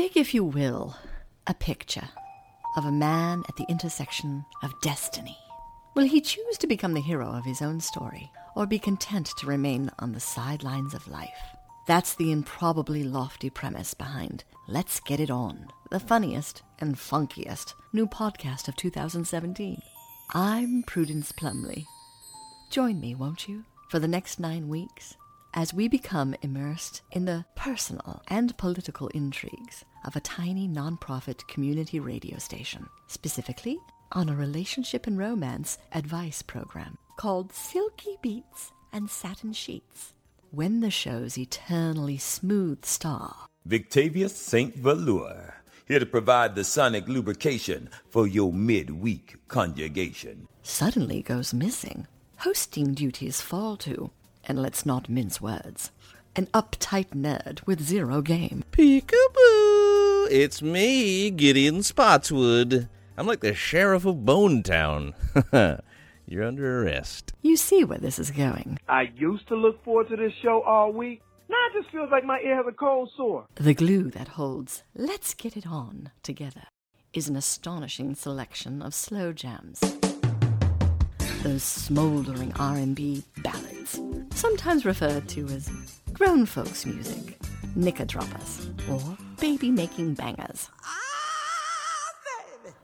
Dig, if you will, a picture of a man at the intersection of destiny. Will he choose to become the hero of his own story, or be content to remain on the sidelines of life? That's the improbably lofty premise behind Let's Get It On, the funniest and funkiest new podcast of 2017. I'm Prudence Plumley. Join me, won't you, for the next nine weeks as we become immersed in the personal and political intrigues of a tiny nonprofit community radio station, specifically on a relationship and romance advice program called Silky Beats and Satin Sheets. When the show's eternally smooth star, Victavius St. Valur, here to provide the sonic lubrication for your midweek conjugation. suddenly goes missing, hosting duties fall to, and let's not mince words, an uptight nerd with zero game. Peekaboo! It's me, Gideon Spotswood. I'm like the sheriff of Bonetown. You're under arrest. You see where this is going. I used to look forward to this show all week. Now it just feels like my ear has a cold sore. The glue that holds Let's Get It On together is an astonishing selection of slow jams. Those smoldering R&B ballads, sometimes referred to as grown folks music, knicker-droppers, or baby-making bangers.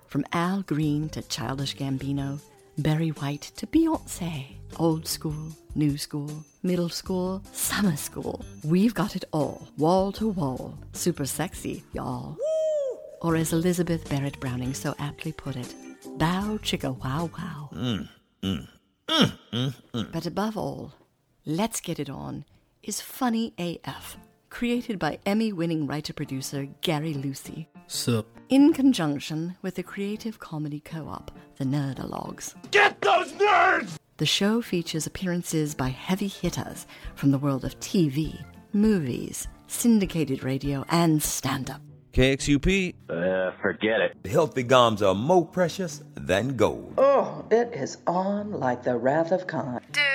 From Al Green to Childish Gambino, Barry White to Beyonce, old school, new school, middle school, summer school. We've got it all, wall to wall. Super sexy, y'all. Or as Elizabeth Barrett Browning so aptly put it, bow chicka wow wow. But above all, Let's Get It On is funny AF, created by Emmy winning writer producer Gary Lucy Sup? in conjunction with the creative comedy co op, The Nerdologues. Get those nerds! The show features appearances by heavy hitters from the world of TV, movies, syndicated radio, and stand up. KXUP, Uh, forget it. Healthy gums are more precious than gold. Oh, it is on like the Wrath of Khan. Do it, do it.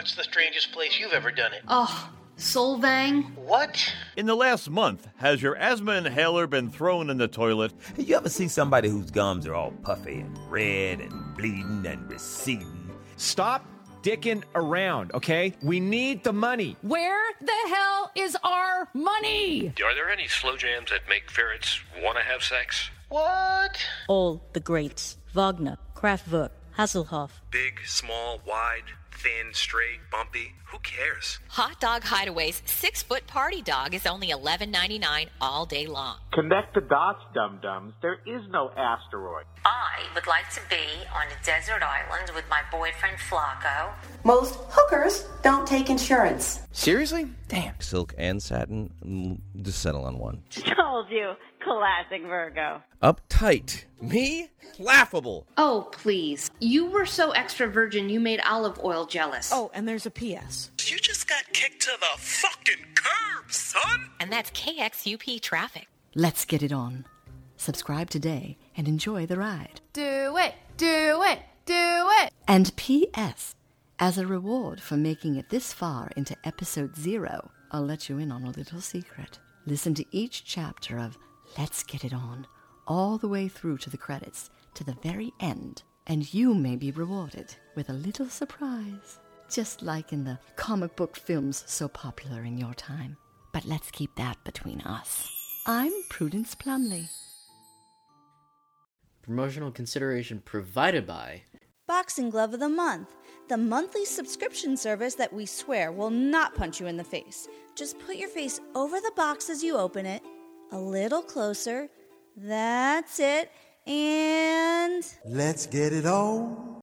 What's the strangest place you've ever done it? Oh, Solvang. What? In the last month, has your asthma inhaler been thrown in the toilet? Have you ever see somebody whose gums are all puffy and red and bleeding and receding? Stop dicking around, okay? We need the money. Where the hell is our money? Are there any slow jams that make ferrets want to have sex? What? All the greats Wagner, Kraftwerk, Hasselhoff. Big, small, wide, thin, straight, bumpy. Who cares? Hot Dog Hideaway's six foot party dog is only $11.99 all day long. Connect the dots, dum dums. There is no asteroid. I would like to be on a desert island with my boyfriend Flacco. Most hookers don't take insurance. Seriously? Damn. silk and satin. mm, Just settle on one. Told you. Classic Virgo. Uptight. Me? Laughable. Oh, please. You were so extra virgin you made olive oil jealous. Oh, and there's a P.S. You just got kicked to the fucking curb, son! And that's KXUP traffic. Let's Get It On. Subscribe today and enjoy the ride. Do it, do it, do it. And P.S. As a reward for making it this far into episode zero, I'll let you in on a little secret. Listen to each chapter of Let's Get It On, all the way through to the credits, to the very end, and you may be rewarded with a little surprise. Just like in the comic book films so popular in your time. But let's keep that between us. I'm Prudence Plumley. Promotional consideration provided by Boxing Glove of the Month, the monthly subscription service that we swear will not punch you in the face. Just put your face over the box as you open it, a little closer. That's it. And Let's get it on.